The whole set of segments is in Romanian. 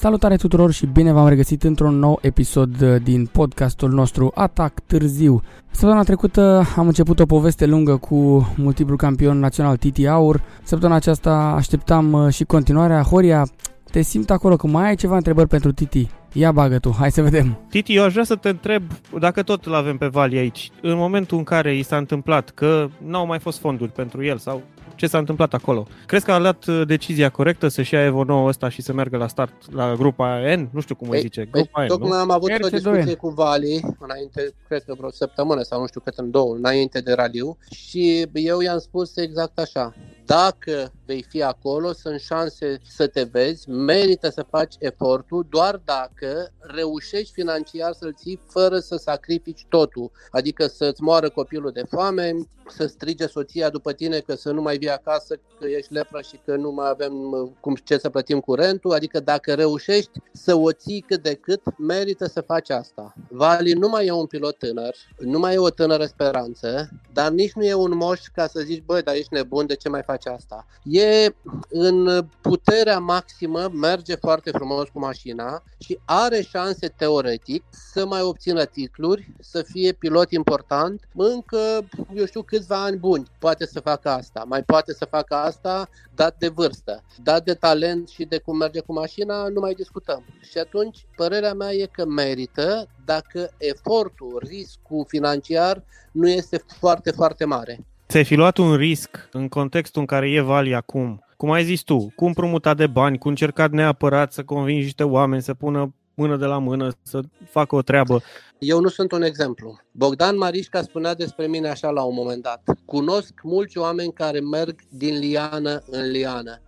Salutare tuturor și bine v-am regăsit într-un nou episod uh, din podcastul nostru Atac Târziu. Săptămâna trecută am început o poveste lungă cu multiplu campion național Titi Aur. Săptămâna aceasta așteptam uh, și continuarea. Horia, te simt acolo că mai ai ceva întrebări pentru Titi. Ia bagă tu, hai să vedem. Titi, eu aș vrea să te întreb, dacă tot îl avem pe Vali aici, în momentul în care i s-a întâmplat că n-au mai fost fonduri pentru el sau ce s-a întâmplat acolo. Crezi că a luat uh, decizia corectă să-și ia Evo 9 ăsta și să meargă la start la grupa N? Nu știu cum îi zice. Grupa N, tocmai nu? am avut RC2N. o discuție cu Vali înainte, cred că vreo săptămână sau nu știu cât în două, înainte de raliu și eu i-am spus exact așa. Dacă vei fi acolo, sunt șanse să te vezi, merită să faci efortul doar dacă reușești financiar să-l ții fără să sacrifici totul. Adică să-ți moară copilul de foame, să strige soția după tine că să nu mai vii acasă, că ești lepră și că nu mai avem cum ce să plătim curentul. Adică dacă reușești să o ții cât de cât, merită să faci asta. Vali nu mai e un pilot tânăr, nu mai e o tânără speranță, dar nici nu e un moș ca să zici, băi, dar ești nebun, de ce mai faci asta? E în puterea maximă, merge foarte frumos cu mașina și are șanse teoretic să mai obțină titluri, să fie pilot important, încă, eu știu, câțiva ani buni poate să facă asta. Mai poate să facă asta dat de vârstă, dat de talent și de cum merge cu mașina, nu mai discutăm. Și atunci, părerea mea e că merită dacă efortul, riscul financiar nu este foarte, foarte mare. Ți-ai fi luat un risc în contextul în care e Vali acum, cum ai zis tu, cu împrumutat de bani, cu încercat neapărat să convingi niște oameni să pună mână de la mână, să facă o treabă. Eu nu sunt un exemplu. Bogdan Marișca spunea despre mine așa la un moment dat. Cunosc mulți oameni care merg din liană în liană.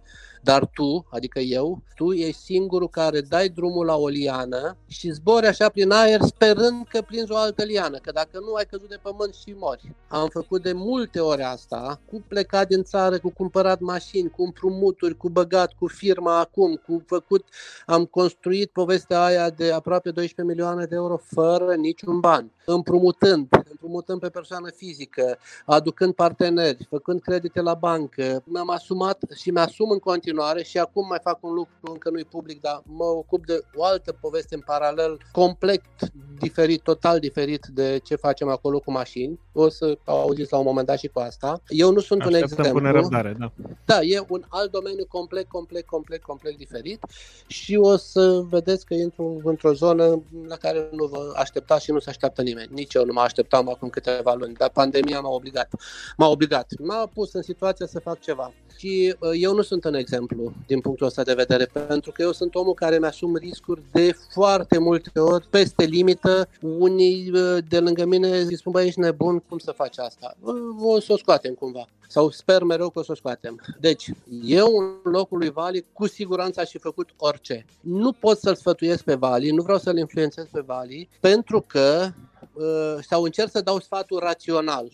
Dar tu, adică eu, tu ești singurul care dai drumul la o liană și zbori așa prin aer sperând că prinzi o altă liană, că dacă nu ai căzut de pământ și mori. Am făcut de multe ori asta, cu plecat din țară, cu cumpărat mașini, cu împrumuturi, cu băgat, cu firma acum, cu făcut, am construit povestea aia de aproape 12 milioane de euro fără niciun ban, împrumutând, împrumutând pe persoană fizică, aducând parteneri, făcând credite la bancă. Mi-am asumat și mi-asum în continuare continuare și acum mai fac un lucru, încă nu-i public, dar mă ocup de o altă poveste în paralel, complet diferit, total diferit de ce facem acolo cu mașini. O să auziți la un moment dat și cu asta. Eu nu sunt Așteptăm un exemplu. până răbdare, da. Da, e un alt domeniu complet, complet, complet, complet diferit și o să vedeți că intru într-o zonă la care nu vă așteptați și nu se așteaptă nimeni. Nici eu nu mă așteptam acum câteva luni, dar pandemia m-a obligat. M-a obligat. M-a pus în situația să fac ceva. Și uh, eu nu sunt un exemplu exemplu din punctul ăsta de vedere, pentru că eu sunt omul care mi-asum riscuri de foarte multe ori peste limită. Unii uh, de lângă mine îi spun, băi, ești nebun, cum să faci asta? O să o scoatem cumva. Sau sper mereu că o să o scoatem. Deci, eu în locul lui Vali cu siguranță aș fi făcut orice. Nu pot să-l sfătuiesc pe Vali, nu vreau să-l influențez pe Vali, pentru că uh, sau încerc să dau sfatul rațional.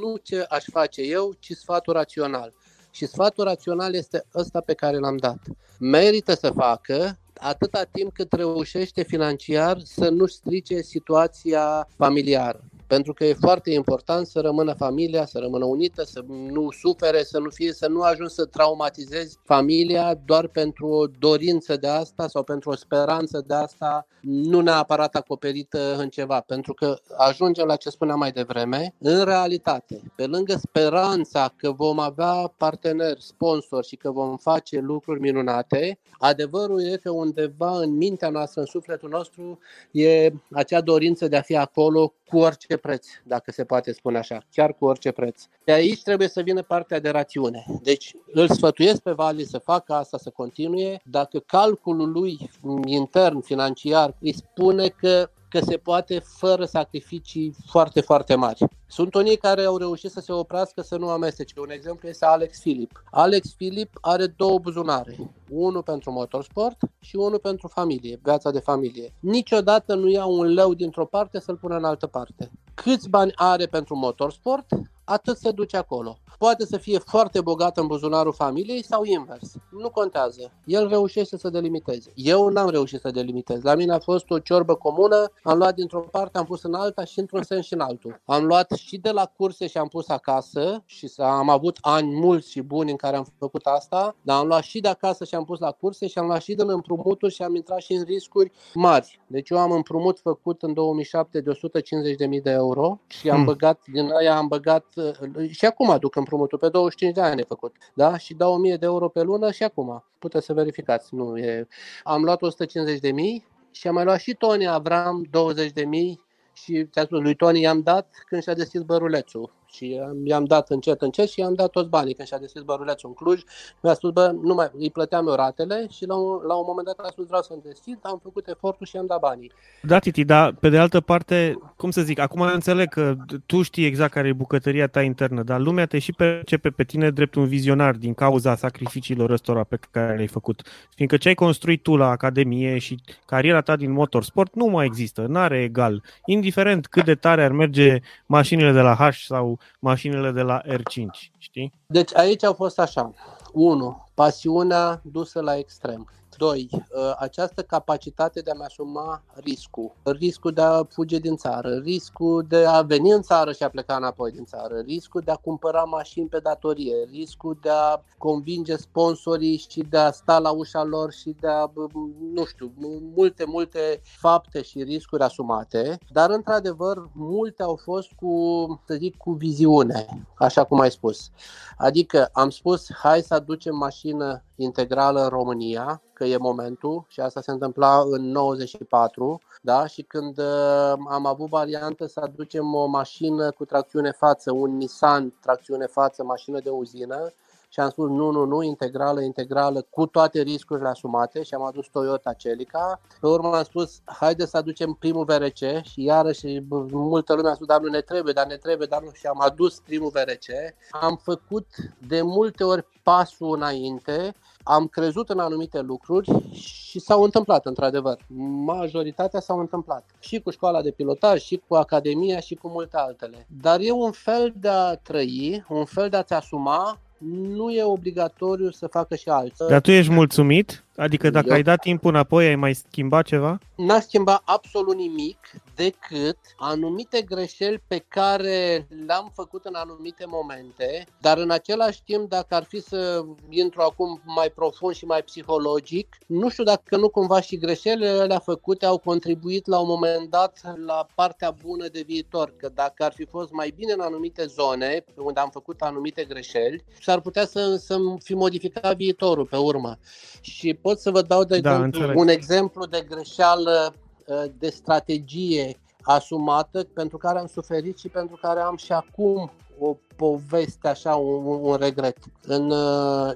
Nu ce aș face eu, ci sfatul rațional. Și sfatul rațional este ăsta pe care l-am dat. Merită să facă atâta timp cât reușește financiar să nu strice situația familiară pentru că e foarte important să rămână familia, să rămână unită, să nu sufere, să nu fie, să nu ajungi să traumatizezi familia doar pentru o dorință de asta sau pentru o speranță de asta, nu neapărat acoperită în ceva, pentru că ajungem la ce spuneam mai devreme, în realitate, pe lângă speranța că vom avea parteneri, sponsori și că vom face lucruri minunate, adevărul e că undeva în mintea noastră, în sufletul nostru, e acea dorință de a fi acolo cu orice preț, dacă se poate spune așa, chiar cu orice preț. De aici trebuie să vină partea de rațiune. Deci îl sfătuiesc pe Vali să facă asta, să continue. Dacă calculul lui intern, financiar, îi spune că că se poate fără sacrificii foarte, foarte mari. Sunt unii care au reușit să se oprească să nu amestece. Un exemplu este Alex Philip. Alex Philip are două buzunare. Unul pentru motorsport și unul pentru familie, viața de familie. Niciodată nu ia un leu dintr-o parte să-l pună în altă parte. Câți bani are pentru motorsport, atât se duce acolo. Poate să fie foarte bogat în buzunarul familiei sau invers. Nu contează. El reușește să delimiteze. Eu n-am reușit să delimitez. La mine a fost o ciorbă comună, am luat dintr-o parte, am pus în alta și într-un sens și în altul. Am luat și de la curse și am pus acasă și am avut ani mulți și buni în care am făcut asta, dar am luat și de acasă și am pus la curse și am luat și din împrumuturi și am intrat și în riscuri mari. Deci eu am împrumut făcut în 2007 de 150.000 de euro și am hmm. băgat, din aia am băgat și acum aduc împrumutul, pe 25 de ani e făcut, da? Și dau 1000 de euro pe lună și acum. Puteți să verificați, nu e... Am luat 150 de mii și am mai luat și Tony Avram 20 de mii și ți-am spus, lui Tony i-am dat când și-a deschis bărulețul și i-am dat încet, încet și i-am dat toți banii când și-a deschis bărulețul în Cluj. Mi-a spus, bă, nu mai, îi plăteam eu ratele și la un, la un moment dat a spus, vreau să-mi deschid, am făcut efortul și i-am dat banii. Da, Titi, dar pe de altă parte, cum să zic, acum înțeleg că tu știi exact care e bucătăria ta internă, dar lumea te și percepe pe tine drept un vizionar din cauza sacrificiilor ăstora pe care le-ai făcut. Fiindcă ce ai construit tu la Academie și cariera ta din motorsport nu mai există, n-are egal. Indiferent cât de tare ar merge mașinile de la H sau mașinile de la R5, știi? Deci aici au fost așa. 1. Pasiunea dusă la extrem. 2. Uh, această capacitate de a-mi asuma riscul, riscul de a fuge din țară, riscul de a veni în țară și a pleca înapoi din țară, riscul de a cumpăra mașini pe datorie, riscul de a convinge sponsorii și de a sta la ușa lor și de a, nu știu, multe, multe fapte și riscuri asumate, dar într-adevăr multe au fost cu, să zic, cu viziune, așa cum ai spus. Adică am spus, hai să aducem mașină integrală în România, că e momentul și asta se întâmpla în 94, da? și când uh, am avut variantă să aducem o mașină cu tracțiune față, un Nissan tracțiune față, mașină de uzină, și am spus nu, nu, nu, integrală, integrală, cu toate riscurile asumate și am adus Toyota Celica. Pe urmă am spus, haide să aducem primul VRC și iarăși multă lume a spus, dar nu ne trebuie, dar ne trebuie, dar nu și am adus primul VRC. Am făcut de multe ori pasul înainte, am crezut în anumite lucruri și s-au întâmplat, într-adevăr. Majoritatea s-au întâmplat. Și cu școala de pilotaj, și cu academia, și cu multe altele. Dar e un fel de a trăi, un fel de a-ți asuma nu e obligatoriu să facă și alții. Dar tu ești mulțumit? Adică dacă Eu... ai dat timpul înapoi, ai mai schimbat ceva? N-a schimbat absolut nimic decât anumite greșeli pe care le-am făcut în anumite momente, dar în același timp, dacă ar fi să intru acum mai profund și mai psihologic, nu știu dacă nu cumva și greșelile alea făcute au contribuit la un moment dat la partea bună de viitor, că dacă ar fi fost mai bine în anumite zone, unde am făcut anumite greșeli, s-ar putea să, să fi modificat viitorul pe urmă. Și pot să vă dau de da, exemplu, un exemplu de greșeală uh, de strategie asumată pentru care am suferit și pentru care am și acum o poveste, așa, un, un regret. În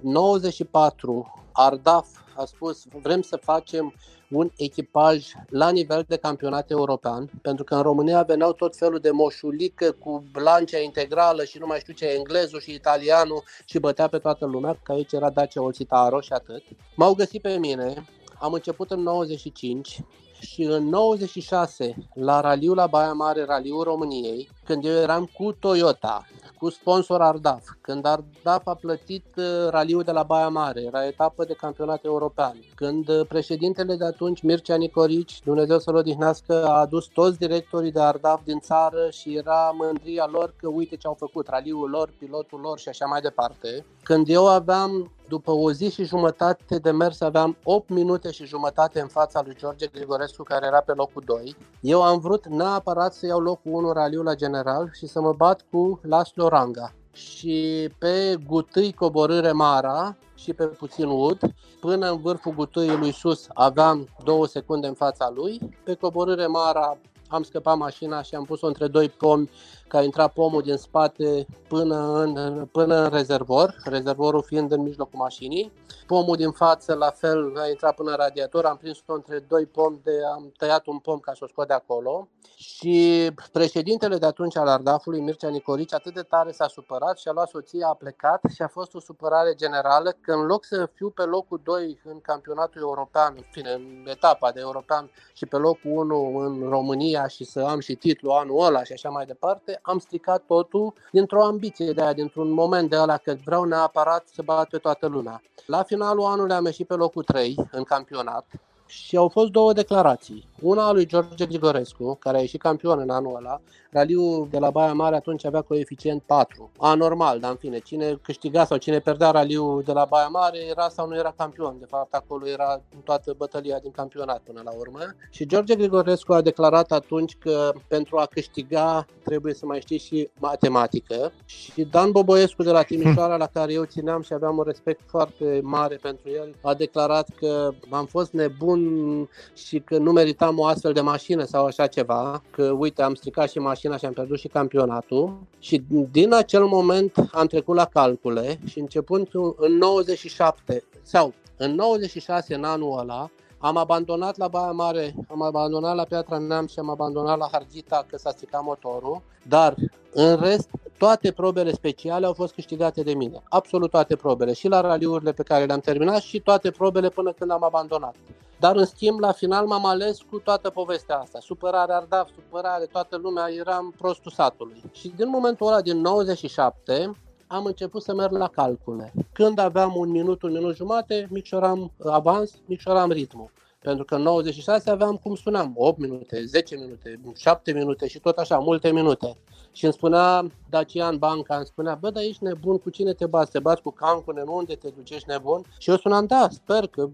94, uh, Ardaf a spus vrem să facem un echipaj la nivel de campionat european, pentru că în România veneau tot felul de moșulică cu lancea integrală și nu mai știu ce, englezul și italianul și bătea pe toată lumea, că aici era Dacia Olcitaro și atât. M-au găsit pe mine, am început în 95 și în 96 la raliul la Baia Mare, raliul României, când eu eram cu Toyota, cu sponsor Ardaf, când Ardaf a plătit uh, raliul de la Baia Mare, era etapă de campionat european, când uh, președintele de atunci, Mircea Nicorici, Dumnezeu să-l odihnească, a adus toți directorii de Ardaf din țară și era mândria lor că uite ce au făcut, raliul lor, pilotul lor și așa mai departe. Când eu aveam după o zi și jumătate de mers aveam 8 minute și jumătate în fața lui George Grigorescu care era pe locul 2. Eu am vrut neapărat să iau locul 1 raliu la general și să mă bat cu Laszlo Ranga. Și pe gutâi coborâre Mara și pe puțin ud, până în vârful gutâiului sus aveam două secunde în fața lui, pe coborâre Mara am scăpat mașina și am pus-o între doi pomi că a intrat pomul din spate până în, până în rezervor, rezervorul fiind în mijlocul mașinii. Pomul din față, la fel, a intrat până în radiator, am prins-o între doi pomi, de, am tăiat un pom ca să o scot de acolo. Și președintele de atunci al Ardafului, Mircea Nicolici, atât de tare s-a supărat și a luat soția, a plecat și a fost o supărare generală că în loc să fiu pe locul 2 în campionatul european, în fine, în etapa de european și pe locul 1 în România, România și să am și titlul anul ăla și așa mai departe, am stricat totul dintr-o ambiție de aia, dintr-un moment de ăla că vreau neapărat să bat pe toată lumea. La finalul anului am ieșit pe locul 3 în campionat și au fost două declarații. Una a lui George Grigorescu, care a ieșit campion în anul ăla. Raliul de la Baia Mare atunci avea coeficient 4. Anormal, dar în fine, cine câștiga sau cine perdea raliul de la Baia Mare era sau nu era campion. De fapt, acolo era toată bătălia din campionat până la urmă. Și George Grigorescu a declarat atunci că pentru a câștiga trebuie să mai știi și matematică. Și Dan Boboescu de la Timișoara, la care eu țineam și aveam un respect foarte mare pentru el, a declarat că am fost nebun și că nu meritam o astfel de mașină sau așa ceva, că uite am stricat și mașina și am pierdut și campionatul. Și din acel moment am trecut la calcule și începând în 97 sau în 96 în anul ăla am abandonat la Baia Mare, am abandonat la Piatra Neam și am abandonat la Hargita că s-a stricat motorul, dar în rest toate probele speciale au fost câștigate de mine. Absolut toate probele, și la raliurile pe care le-am terminat și toate probele până când am abandonat. Dar în schimb, la final m-am ales cu toată povestea asta. Supărare ardaf, supărare, toată lumea, eram prostul satului. Și din momentul ăla, din 97, am început să merg la calcule. Când aveam un minut, un minut jumate, micșoram avans, micșoram ritmul. Pentru că în 96 aveam, cum spuneam, 8 minute, 10 minute, 7 minute și tot așa, multe minute. Și îmi spunea Dacian Banca, îmi spunea, bă, dar ești nebun, cu cine te bați? Te bați cu Cancunen, unde te duci, ești nebun? Și eu spuneam, da, sper că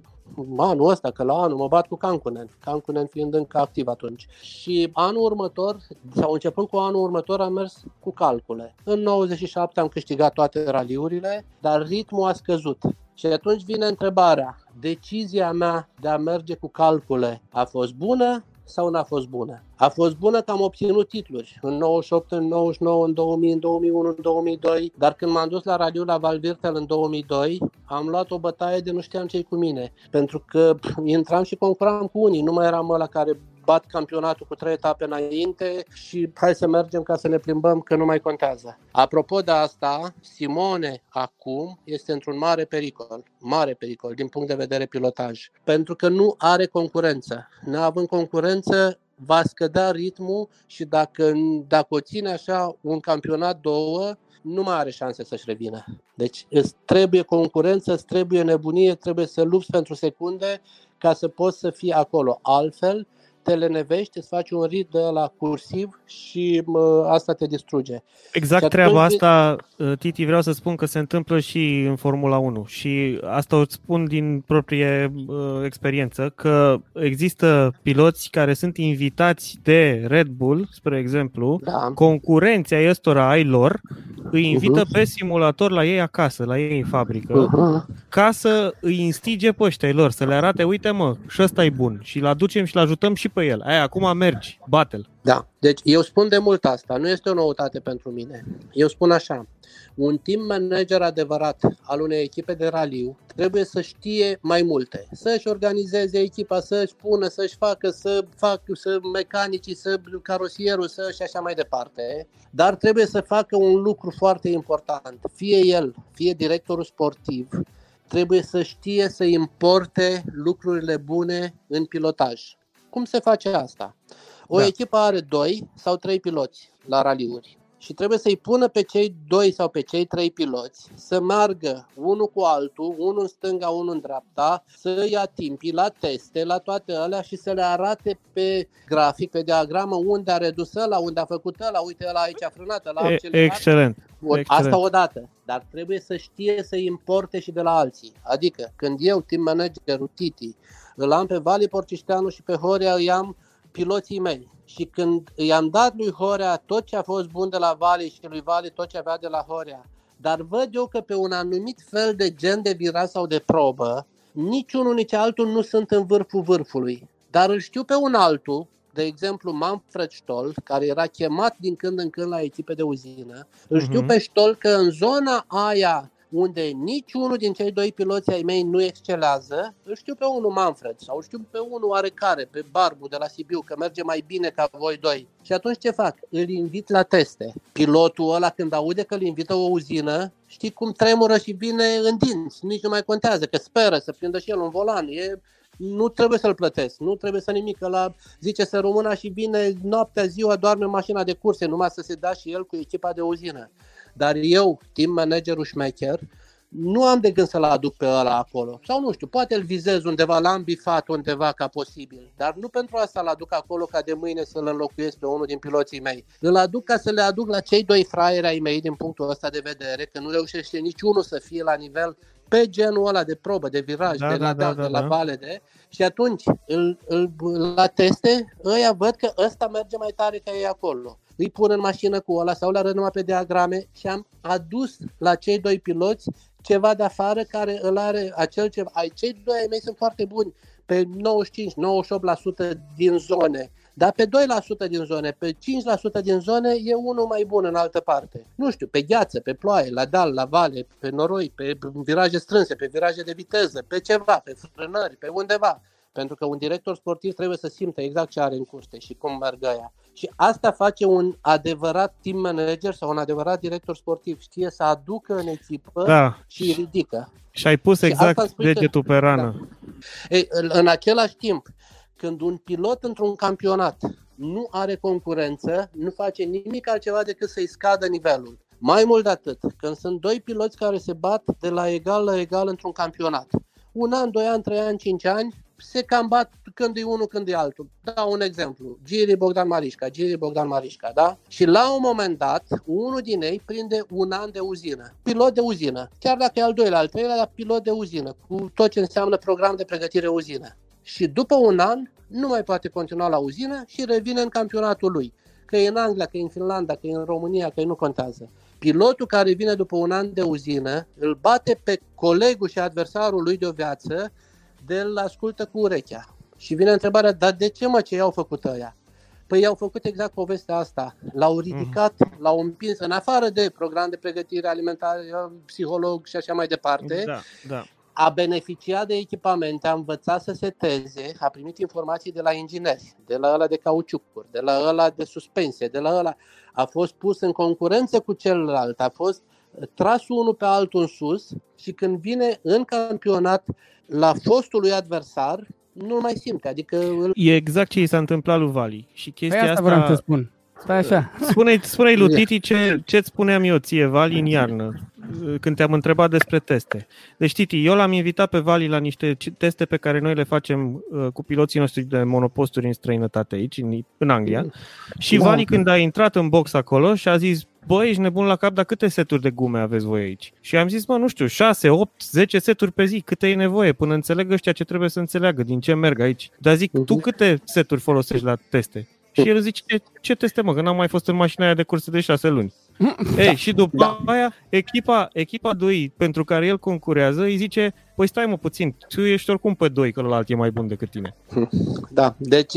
anul ăsta, că la anul mă bat cu Cancunen, Cancunen fiind încă activ atunci. Și anul următor, sau începând cu anul următor, am mers cu calcule. În 97 am câștigat toate raliurile, dar ritmul a scăzut. Și atunci vine întrebarea, decizia mea de a merge cu calcule a fost bună sau n-a fost bună? A fost bună că am obținut titluri în 98, în 99, în 2000, în 2001, în 2002, dar când m-am dus la radio la Valvirtel în 2002, am luat o bătaie de nu știam ce cu mine, pentru că intram și concuram cu unii, nu mai eram ăla care bat campionatul cu trei etape înainte și hai să mergem ca să ne plimbăm că nu mai contează. Apropo de asta, Simone acum este într-un mare pericol, mare pericol din punct de vedere pilotaj, pentru că nu are concurență. Neavând concurență, va scădea ritmul și dacă, dacă o ține așa un campionat două, nu mai are șanse să-și revină. Deci îți trebuie concurență, îți trebuie nebunie, trebuie să lupți pentru secunde ca să poți să fii acolo. Altfel, te lenevești, îți faci un rit de la cursiv și mă, asta te distruge. Exact și treaba asta, uh, Titi, vreau să spun că se întâmplă și în Formula 1 și asta o spun din proprie uh, experiență, că există piloți care sunt invitați de Red Bull, spre exemplu, da. concurenția ăstora ai lor, îi invită uh-huh. pe simulator la ei acasă, la ei în fabrică, uh-huh. ca să îi instige pe ăștia lor, să le arate, uite mă, și ăsta e bun și îl aducem și îl ajutăm și pe el. Aia, acum mergi, bate-l. Da, deci eu spun de mult asta, nu este o noutate pentru mine. Eu spun așa, un team manager adevărat al unei echipe de raliu trebuie să știe mai multe, să-și organizeze echipa, să-și pună, să-și facă, să facă, să mecanicii, să carosierul, să și așa mai departe, dar trebuie să facă un lucru foarte important, fie el, fie directorul sportiv, trebuie să știe să importe lucrurile bune în pilotaj. Cum se face asta? O da. echipă are doi sau trei piloți la raliuri și trebuie să-i pună pe cei doi sau pe cei trei piloți să meargă unul cu altul, unul în stânga, unul în dreapta, să ia timpii la teste, la toate alea și să le arate pe grafic, pe diagramă, unde a redus la unde a făcut ăla, uite ăla aici a frânat, ăla a accelerat. Excelent. Excelent. Asta odată, dar trebuie să știe să importe și de la alții. Adică când eu, team managerul Titi, îl am pe Vali Porcișteanu și pe Horia îi am piloții mei. Și când i-am dat lui Horea tot ce a fost bun de la Vali și lui Vali tot ce avea de la Horea, dar văd eu că pe un anumit fel de gen de viraj sau de probă, niciunul, nici altul nu sunt în vârful vârfului. Dar îl știu pe un altul, de exemplu Manfred Stoll, care era chemat din când în când la echipe de uzină, îl știu uh-huh. pe Stoll că în zona aia unde niciunul din cei doi piloți ai mei nu excelează, îl știu pe unul Manfred sau știu pe unul oarecare, pe Barbu de la Sibiu, că merge mai bine ca voi doi. Și atunci ce fac? Îl invit la teste. Pilotul ăla când aude că îl invită o uzină, știi cum tremură și vine în dinți, nici nu mai contează, că speră să prindă și el un volan. E nu trebuie să-l plătesc, nu trebuie să nimic, la zice să româna și vine noaptea, ziua, doarme în mașina de curse, numai să se da și el cu echipa de uzină. Dar eu, team managerul șmecher, nu am de gând să-l aduc pe ăla acolo. Sau nu știu, poate îl vizez undeva, l-am bifat undeva ca posibil. Dar nu pentru asta l aduc acolo ca de mâine să-l înlocuiesc pe unul din piloții mei. Îl aduc ca să le aduc la cei doi fraieri ai mei din punctul ăsta de vedere, că nu reușește niciunul să fie la nivel pe genul ăla de probă, de viraj, da, de la, da, da, de la da. vale, de, și atunci îl, îl, la teste, ăia văd că ăsta merge mai tare ca ei acolo. Îi pun în mașină cu ăla sau la numai pe diagrame și am adus la cei doi piloți ceva de afară care îl are acel ceva. Ai cei doi ai mei sunt foarte buni pe 95-98% din zone, dar pe 2% din zone, pe 5% din zone e unul mai bun în altă parte. Nu știu, pe gheață, pe ploaie, la dal, la vale, pe noroi, pe viraje strânse, pe viraje de viteză, pe ceva, pe frânări, pe undeva. Pentru că un director sportiv trebuie să simtă exact ce are în curte și cum merg aia. Și asta face un adevărat team manager sau un adevărat director sportiv. Știe să aducă în echipă da. și ridică. Și ai pus și exact degetul pe rană. Da. Ei, în același timp, când un pilot într-un campionat nu are concurență, nu face nimic altceva decât să-i scadă nivelul. Mai mult de atât, când sunt doi piloți care se bat de la egal la egal într-un campionat, un an, doi ani, trei ani, cinci ani, se cam bat când e unul, când e altul. Da, un exemplu. Giri Bogdan Marișca, Giri Bogdan Marișca, da? Și la un moment dat, unul din ei prinde un an de uzină. Pilot de uzină. Chiar dacă e al doilea, al treilea, dar pilot de uzină, cu tot ce înseamnă program de pregătire uzină. Și după un an, nu mai poate continua la uzină și revine în campionatul lui. Că e în Anglia, că e în Finlanda, că e în România, că nu contează. Pilotul care vine după un an de uzină îl bate pe colegul și adversarul lui de o viață de îl ascultă cu urechea. Și vine întrebarea, dar de ce mă, ce i-au făcut ăia? Păi i-au făcut exact povestea asta. L-au ridicat, mm. l-au împins în afară de program de pregătire alimentară, psiholog și așa mai departe. Da, da. A beneficiat de echipamente, a învățat să seteze, a primit informații de la ingineri, de la ăla de cauciucuri, de la ăla de suspensie, de la ăla. A fost pus în concurență cu celălalt, a fost tras unul pe altul în sus și când vine în campionat la fostul lui adversar, nu mai simte. Adică îl... E exact ce i s-a întâmplat lui Vali. Și chestia păi asta, asta vreau să spun. Stai așa. Spune-i, spune-i lui Titi ce, ce-ți spuneam eu ție, Vali, în iarnă, când te-am întrebat despre teste. Deci, Titi, eu l-am invitat pe Vali la niște teste pe care noi le facem uh, cu piloții noștri de monoposturi în străinătate aici, în, în Anglia. Și da. Vali, când a intrat în box acolo și a zis, băi, ești nebun la cap, dar câte seturi de gume aveți voi aici? Și am zis, mă, nu știu, 6, 8, 10 seturi pe zi, câte e nevoie, până înțeleg ăștia ce trebuie să înțeleagă, din ce merg aici. Dar zic, tu mhm. câte seturi folosești la teste? Și el zice, ce, ce teste mă, că n-am mai fost în mașina aia de curse de 6 luni. Ei, și după da. aia, echipa, echipa 2 pentru care el concurează îi zice, păi stai mă puțin, tu ești oricum pe 2, că ălalt e mai bun decât tine. Da, deci,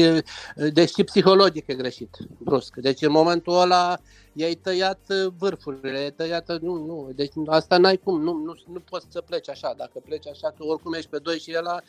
deci și psihologic e greșit, brusc. Deci în momentul ăla i-ai tăiat uh, vârfurile, i-ai tăiat, uh, nu, nu, deci asta n-ai cum, nu, nu, nu poți să pleci așa, dacă pleci așa, că oricum ești pe doi și ăla,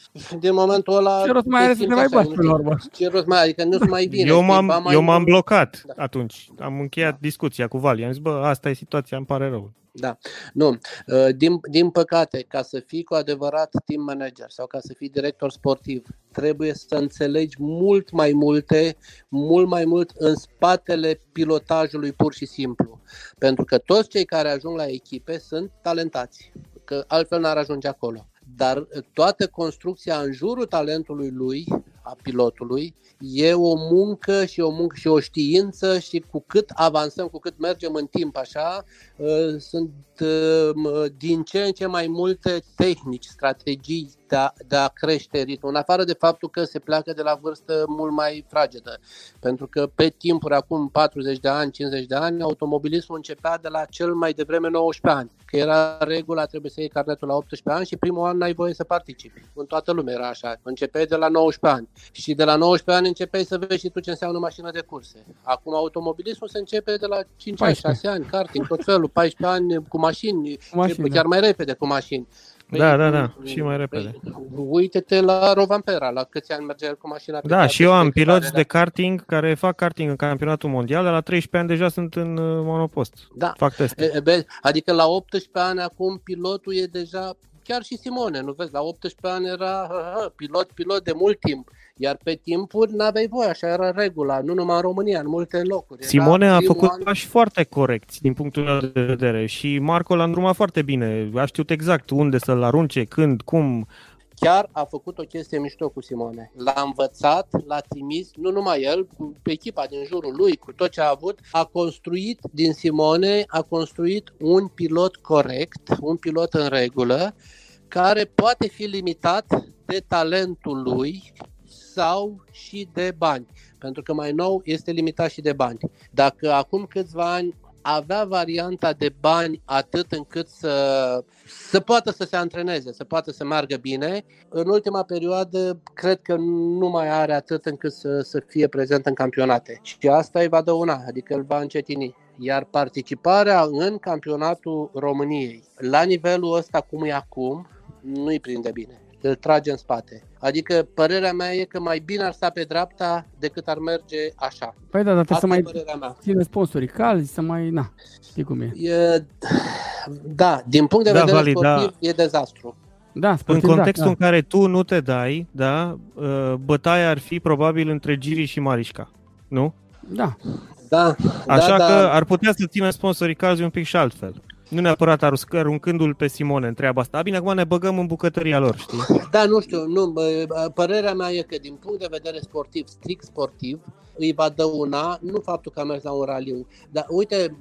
din momentul ăla... Ce rost mai are să te mai bați pe urmă? Ce rost mai adică nu mai bine. Eu m-am, mai eu m-am blocat da. atunci, am încheiat da. discuția cu Vali, am zis, bă, asta e situația, îmi pare rău. Da. Nu. Uh, din, din păcate, ca să fii cu adevărat team manager sau ca să fii director sportiv, trebuie să înțelegi mult mai multe, mult mai mult în spatele pilotajului pur și simplu. Pentru că toți cei care ajung la echipe sunt talentați, că altfel n-ar ajunge acolo. Dar toată construcția în jurul talentului lui, a pilotului, e o muncă și o muncă și o știință și cu cât avansăm, cu cât mergem în timp așa, uh, sunt uh, din ce în ce mai multe tehnici, strategii de a, de a crește ritmul, în afară de faptul că se pleacă de la vârstă mult mai fragedă. Pentru că pe timpuri, acum 40 de ani, 50 de ani, automobilismul începea de la cel mai devreme 19 ani. Că era regula, trebuie să iei carnetul la 18 ani și primul an n-ai voie să participi. În toată lumea era așa. Începeai de la 19 ani. Și de la 19 ani începeai să vezi și tu ce înseamnă mașină de curse. Acum automobilismul se începe de la 5 ani, 6 ani, karting, tot felul, 14 ani cu mașini, cu mașini chiar da. mai repede cu mașini. Păi, da, da, da, și mai repede. Păi, uite-te la Rovampera, la câți ani merge el cu mașina. Da, și eu am piloți de karting care fac karting în campionatul mondial, dar la 13 ani deja sunt în uh, monopost. Da. Fac teste. Adică la 18 ani acum pilotul e deja chiar și Simone, nu vezi, la 18 ani era pilot, pilot de mult timp. Iar pe timpuri n-aveai voie, așa era regula, nu numai în România, în multe locuri. Simone a făcut an... pași foarte corecți din punctul meu de vedere și Marco l-a îndrumat foarte bine. A știut exact unde să-l arunce, când, cum, chiar a făcut o chestie mișto cu Simone. L-a învățat, l-a trimis, nu numai el, cu echipa din jurul lui, cu tot ce a avut, a construit din Simone, a construit un pilot corect, un pilot în regulă, care poate fi limitat de talentul lui sau și de bani. Pentru că mai nou este limitat și de bani. Dacă acum câțiva ani avea varianta de bani atât încât să, să poată să se antreneze, să poată să meargă bine. În ultima perioadă, cred că nu mai are atât încât să, să fie prezent în campionate. Și asta îi va dăuna, adică îl va încetini. Iar participarea în campionatul României, la nivelul ăsta cum e acum, nu-i prinde bine îl trage în spate. Adică părerea mea e că mai bine ar sta pe dreapta decât ar merge așa. Păi da, dar trebuie să mai ține sponsorii calzi, să mai, na, știi cum e. e da, din punct de da, vedere valid, sportiv da. e dezastru. Da, sportiv, în da, contextul da, da. în care tu nu te dai, da, uh, bătaia ar fi probabil între Giri și Marișca, nu? Da. Da, Așa da, că da. ar putea să țină sponsorii calzi un pic și altfel. Nu neapărat aruncându-l pe Simone întreaba asta. Bine, acum ne băgăm în bucătăria lor, știi? Da, nu știu. Nu, părerea mea e că din punct de vedere sportiv, strict sportiv, îi va dăuna, nu faptul că a mers la un raliu, dar uite,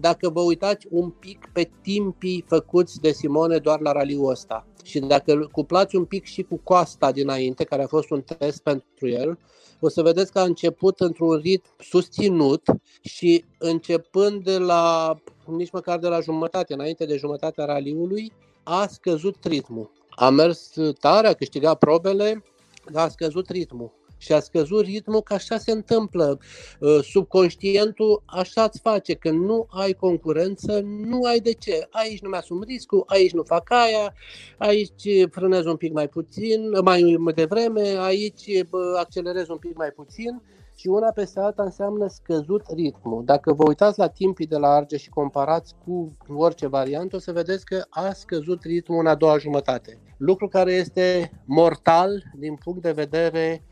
dacă vă uitați un pic pe timpii făcuți de Simone doar la raliul ăsta și dacă cuplați un pic și cu Costa dinainte, care a fost un test pentru el, o să vedeți că a început într-un ritm susținut și începând de la nici măcar de la jumătate, înainte de jumătatea raliului, a scăzut ritmul. A mers tare, a câștigat probele, dar a scăzut ritmul. Și a scăzut ritmul că așa se întâmplă. Uh, subconștientul așa îți face, că nu ai concurență, nu ai de ce. Aici nu mi-asum riscul, aici nu fac aia, aici frânez un pic mai puțin, mai devreme, aici accelerez un pic mai puțin și una peste alta înseamnă scăzut ritmul. Dacă vă uitați la timpii de la Arge și comparați cu orice variantă, o să vedeți că a scăzut ritmul în a doua jumătate. Lucru care este mortal din punct de vedere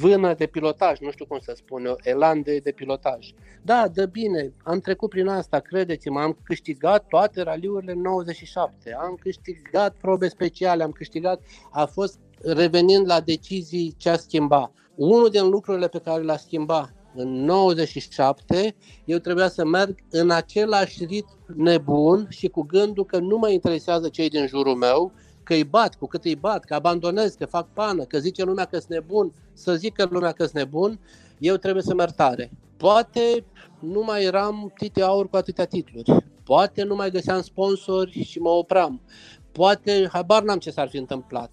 vână de pilotaj, nu știu cum să spun eu, elan de, de pilotaj. Da, dă bine, am trecut prin asta, credeți-mă, am câștigat toate raliurile 97, am câștigat probe speciale, am câștigat, a fost revenind la decizii ce a schimbat. Unul din lucrurile pe care le-a schimbat în 97, eu trebuia să merg în același ritm nebun și cu gândul că nu mă interesează cei din jurul meu, că îi bat, cu cât îi bat, că abandonez, că fac pană, că zice lumea că sunt nebun, să zică lumea că sunt nebun, eu trebuie să merg tare. Poate nu mai eram tite aur cu atâtea titluri, poate nu mai găseam sponsori și mă opram, poate habar n-am ce s-ar fi întâmplat.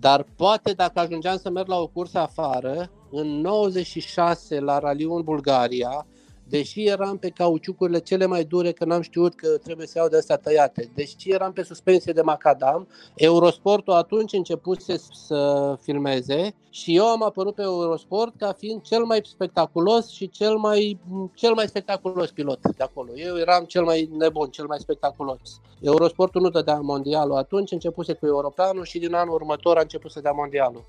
Dar poate dacă ajungeam să merg la o cursă afară, în 96 la raliul în Bulgaria, deși eram pe cauciucurile cele mai dure, că n-am știut că trebuie să iau de astea tăiate, deși eram pe suspensie de macadam, Eurosportul atunci începuse să filmeze și eu am apărut pe Eurosport ca fiind cel mai spectaculos și cel mai, cel mai spectaculos pilot de acolo. Eu eram cel mai nebun, cel mai spectaculos. Eurosportul nu dădea mondialul atunci, începuse cu europeanul și din anul următor a început să dea mondialul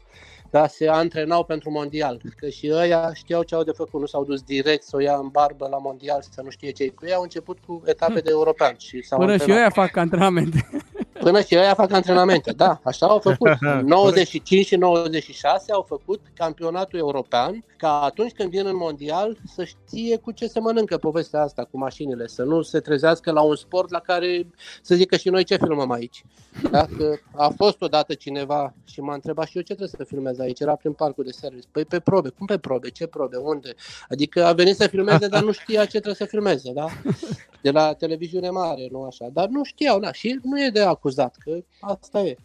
da, se antrenau pentru mondial. Că și ăia știau ce au de făcut, nu s-au dus direct să o ia în barbă la mondial să nu știe ce cu ei, au început cu etape de european. Și s-au Până antrenat. și ăia fac antrenamente. Până și ăia fac antrenamente, da, așa au făcut. 95 și 96 au făcut campionatul european, ca atunci când vin în mondial să știe cu ce se mănâncă povestea asta cu mașinile, să nu se trezească la un sport la care să zică și noi ce filmăm aici. Dacă a fost odată cineva și m-a întrebat și eu ce trebuie să filmez aici, era prin parcul de service. Păi pe probe, cum pe probe, ce probe, unde? Adică a venit să filmeze, dar nu știa ce trebuie să filmeze, da? De la televiziune mare, nu așa. Dar nu știau, da, și nu e de acuzat, că asta e.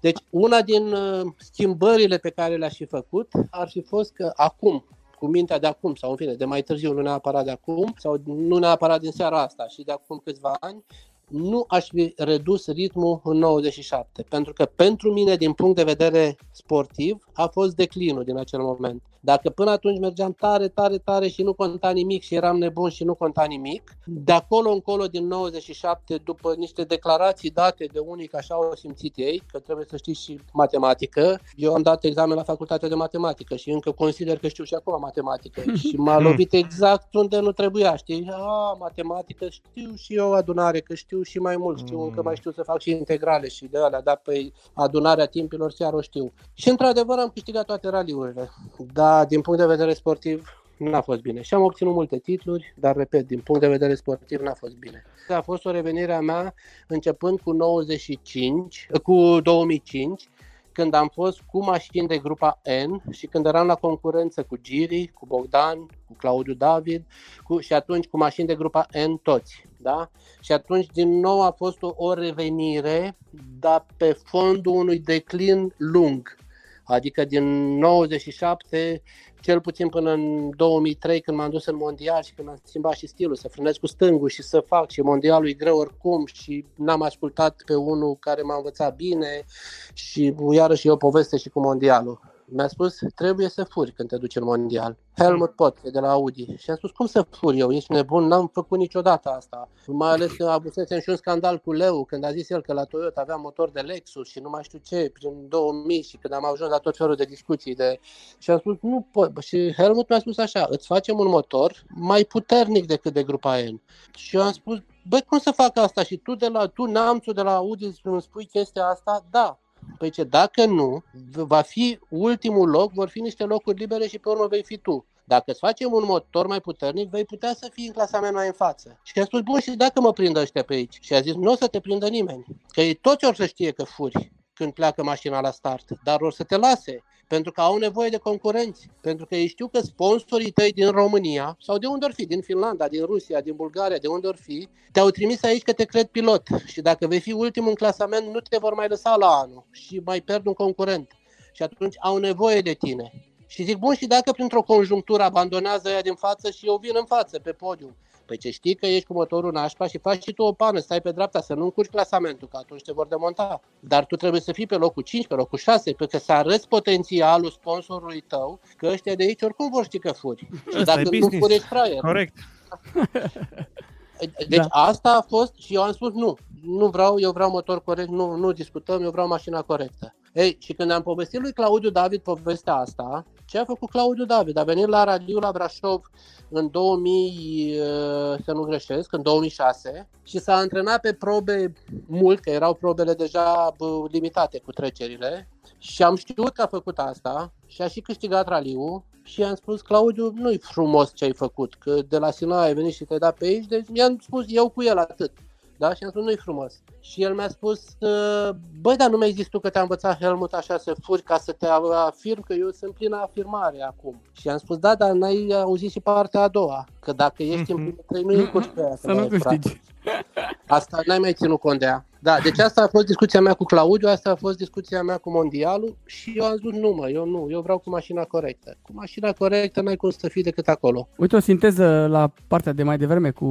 Deci una din uh, schimbările pe care le-aș fi făcut ar fi fost că acum, cu mintea de acum sau în fine, de mai târziu, nu neapărat de acum sau nu neapărat din seara asta și de acum câțiva ani, nu aș fi redus ritmul în 97, pentru că pentru mine, din punct de vedere sportiv, a fost declinul din acel moment. Dacă până atunci mergeam tare, tare, tare și nu conta nimic și eram nebun și nu conta nimic, de acolo încolo din 97, după niște declarații date de unii că așa au simțit ei, că trebuie să știți și matematică, eu am dat examen la facultatea de matematică și încă consider că știu și acum matematică și m-a lovit exact unde nu trebuia, știi? A, matematică, știu și eu adunare, că știu și mai mult, știu mm. încă mai știu să fac și integrale și de alea, dar pe adunarea timpilor chiar o știu. Și într-adevăr am câștigat toate raliurile, dar din punct de vedere sportiv n-a fost bine. Și am obținut multe titluri, dar, repet, din punct de vedere sportiv n-a fost bine. A fost o revenire a mea începând cu 95, cu 2005, când am fost cu mașini de grupa N și când eram la concurență cu Giri, cu Bogdan, cu Claudiu David cu, și atunci cu mașini de grupa N toți. Da? Și atunci din nou a fost o, o revenire, dar pe fondul unui declin lung. Adică din 97 cel puțin până în 2003 când m-am dus în mondial și când am schimbat și stilul, să frânez cu stângul și să fac și mondialul e greu oricum și n-am ascultat pe unul care m-a învățat bine și iarăși e o poveste și cu mondialul mi-a spus, trebuie să furi când te duci în mondial. Helmut Pot, de la Audi. Și am spus, cum să fur eu? Ești nebun? N-am făcut niciodată asta. Mai ales că avusesem și un scandal cu Leu, când a zis el că la Toyota avea motor de Lexus și nu mai știu ce, prin 2000 și când am ajuns la tot felul de discuții. De... Și am spus, nu pot. Și Helmut mi-a spus așa, îți facem un motor mai puternic decât de grupa N. Și eu am spus, băi, cum să fac asta? Și tu, de la, tu, neamțul de la Audi, îmi spui chestia asta? Da. Păi ce, dacă nu, va fi ultimul loc, vor fi niște locuri libere și pe urmă vei fi tu. Dacă îți facem un motor mai puternic, vei putea să fii în clasament mai în față. Și a spus, bun, și dacă mă prindă ăștia pe aici? Și a zis, nu o să te prindă nimeni. Că ei toți or să știe că furi când pleacă mașina la start, dar or să te lase pentru că au nevoie de concurenți, pentru că ei știu că sponsorii tăi din România sau de unde or fi, din Finlanda, din Rusia, din Bulgaria, de unde or fi, te-au trimis aici că te cred pilot și dacă vei fi ultimul în clasament, nu te vor mai lăsa la anul și mai pierd un concurent. Și atunci au nevoie de tine. Și zic, bun, și dacă printr-o conjunctură abandonează ea din față și eu vin în față pe podium, Păi ce știi că ești cu motorul nașpa și faci și tu o pană, stai pe dreapta, să nu încurci clasamentul, că atunci te vor demonta. Dar tu trebuie să fii pe locul 5, pe locul 6, pentru că să arăți potențialul sponsorului tău, că ăștia de aici oricum vor ști că furi. Și dacă nu furi, ești fraier. Corect. Deci da. asta a fost și eu am spus nu, nu vreau, eu vreau motor corect, nu, nu discutăm, eu vreau mașina corectă. Ei, și când am povestit lui Claudiu David povestea asta, ce a făcut Claudiu David? A venit la radio la Brașov în 2000, uh, să nu greșesc, în 2006 și s-a antrenat pe probe mult, că erau probele deja limitate cu trecerile și am știut că a făcut asta și a și câștigat raliul și i-am spus, Claudiu, nu-i frumos ce ai făcut, că de la Sina ai venit și te-ai dat pe aici, deci mi-am spus eu cu el atât. Da? Și am spus, nu-i frumos. Și el mi-a spus, băi, dar nu mi-ai zis tu că te-a învățat Helmut așa să furi ca să te afirm că eu sunt plină afirmare acum. Și am spus, da, dar n-ai auzit și partea a doua, că dacă ești în primul trei, nu e curs pe aia. Să nu câștigi. Asta n-ai mai ținut cont de ea. Da, deci asta a fost discuția mea cu Claudiu, asta a fost discuția mea cu Mondialul și eu am zis nu mă, eu nu, eu vreau cu mașina corectă. Cu mașina corectă n-ai cum să fii decât acolo. Uite o sinteză la partea de mai devreme cu,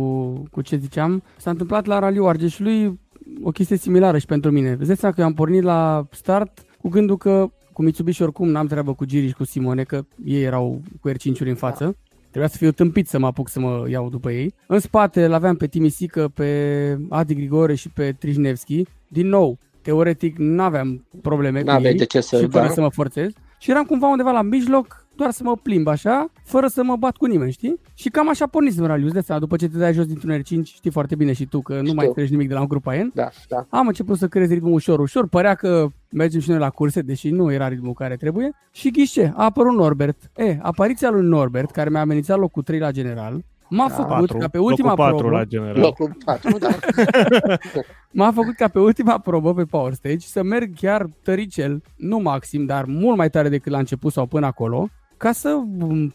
cu ce ziceam. S-a întâmplat la Raliu Argeșului o chestie similară și pentru mine. Îți că eu am pornit la start cu gândul că cu Mitsubishi oricum n-am treabă cu Giriș și cu Simone, că ei erau cu R5-uri în față. Da. Trebuia să fiu tâmpit să mă apuc să mă iau după ei. În spate îl aveam pe Timisică, pe Adi Grigore și pe Trijnevski. Din nou, teoretic n-aveam probleme cu ei de ce să, și fără da. să mă forțez. Și eram cumva undeva la mijloc, doar să mă plimb așa, fără să mă bat cu nimeni, știi? Și cam așa pornisem raliul, de seama, după ce te dai jos dintr-un R5, știi foarte bine și tu că nu mai treci nimic de la un grupa N. Da, da. Am început să crezi ritmul ușor, ușor, părea că mergem și noi la curse, deși nu era ritmul care trebuie. Și ghișe, a apărut Norbert. E, apariția lui Norbert, care mi-a amenințat locul 3 la general, M-a da, făcut 4, ca pe ultima locul 4 probă, la general. Locul 4, da. m-a făcut ca pe ultima probă pe Power Stage să merg chiar tăricel, nu maxim, dar mult mai tare decât la început sau până acolo, ca să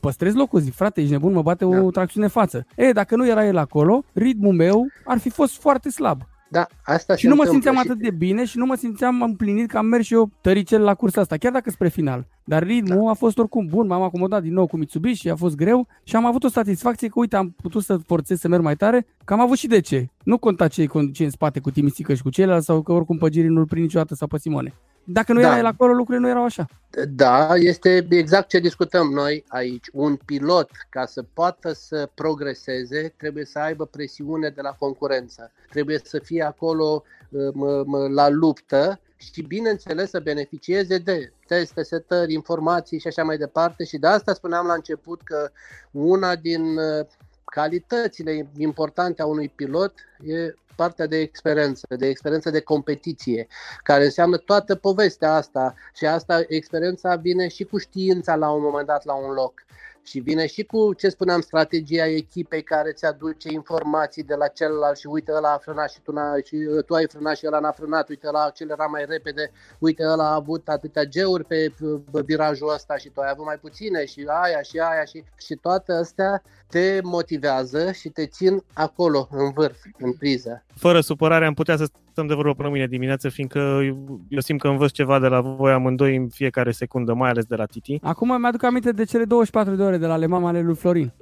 păstrez locul. Zic, frate, ești nebun, mă bate da. o tracțiune față. E, dacă nu era el acolo, ritmul meu ar fi fost foarte slab. Da, asta și nu mă simțeam și... atât de bine și nu mă simțeam împlinit că am mers și eu tăricel la cursa asta, chiar dacă spre final. Dar ritmul da. a fost oricum bun, m-am acomodat din nou cu Mitsubishi, a fost greu și am avut o satisfacție că, uite, am putut să forțez să merg mai tare, că am avut și de ce. Nu conta ce e în spate cu Timisică și cu ceilalți sau că oricum pe Giri nu-l prind niciodată sau pe Simone. Dacă nu Da. era el acolo, lucrurile nu erau așa. Da, este exact ce discutăm noi aici. Un pilot, ca să poată să progreseze, trebuie să aibă presiune de la concurență. Trebuie să fie acolo m- m- la luptă și, bineînțeles, să beneficieze de teste, setări, informații și așa mai departe. Și de asta spuneam la început că una din uh, calitățile importante a unui pilot e partea de experiență, de experiență de competiție, care înseamnă toată povestea asta. Și asta, experiența vine și cu știința la un moment dat la un loc și vine și cu, ce spuneam, strategia echipei care îți aduce informații de la celălalt și uite ăla a frânat și tu, n-a, și uh, tu ai frânat și ăla n-a frânat, uite ăla a accelerat mai repede, uite ăla a avut atâtea geuri pe uh, virajul ăsta și tu ai avut mai puține și aia și aia și, și toate astea te motivează și te țin acolo, în vârf, în priză. Fără supărare am putea să stăm de vorbă până mâine dimineață, fiindcă eu, eu simt că învăț ceva de la voi amândoi în fiecare secundă, mai ales de la Titi. Acum mi-aduc aminte de cele 24 de ore de la Le Mans ale lui Florin.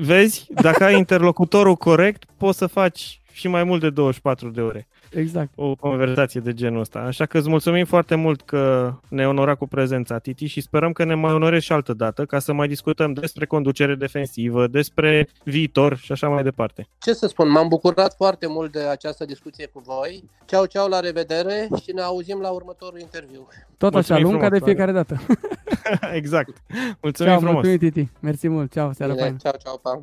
Vezi, dacă ai interlocutorul corect, poți să faci și mai mult de 24 de ore Exact. o conversație de genul ăsta. Așa că îți mulțumim foarte mult că ne onora cu prezența, Titi, și sperăm că ne mai onorezi și altă dată ca să mai discutăm despre conducere defensivă, despre viitor și așa mai departe. Ce să spun, m-am bucurat foarte mult de această discuție cu voi. Ceau, ceau, la revedere și ne auzim la următorul interviu. Tot așa, Mulțumim lung ca de frumos, fiecare dată. exact. Mulțumim Ceau, frumos. mulțumim, Titi. Mersi mult. Ceau, seara Bine, faină. ceau, ceau, pa.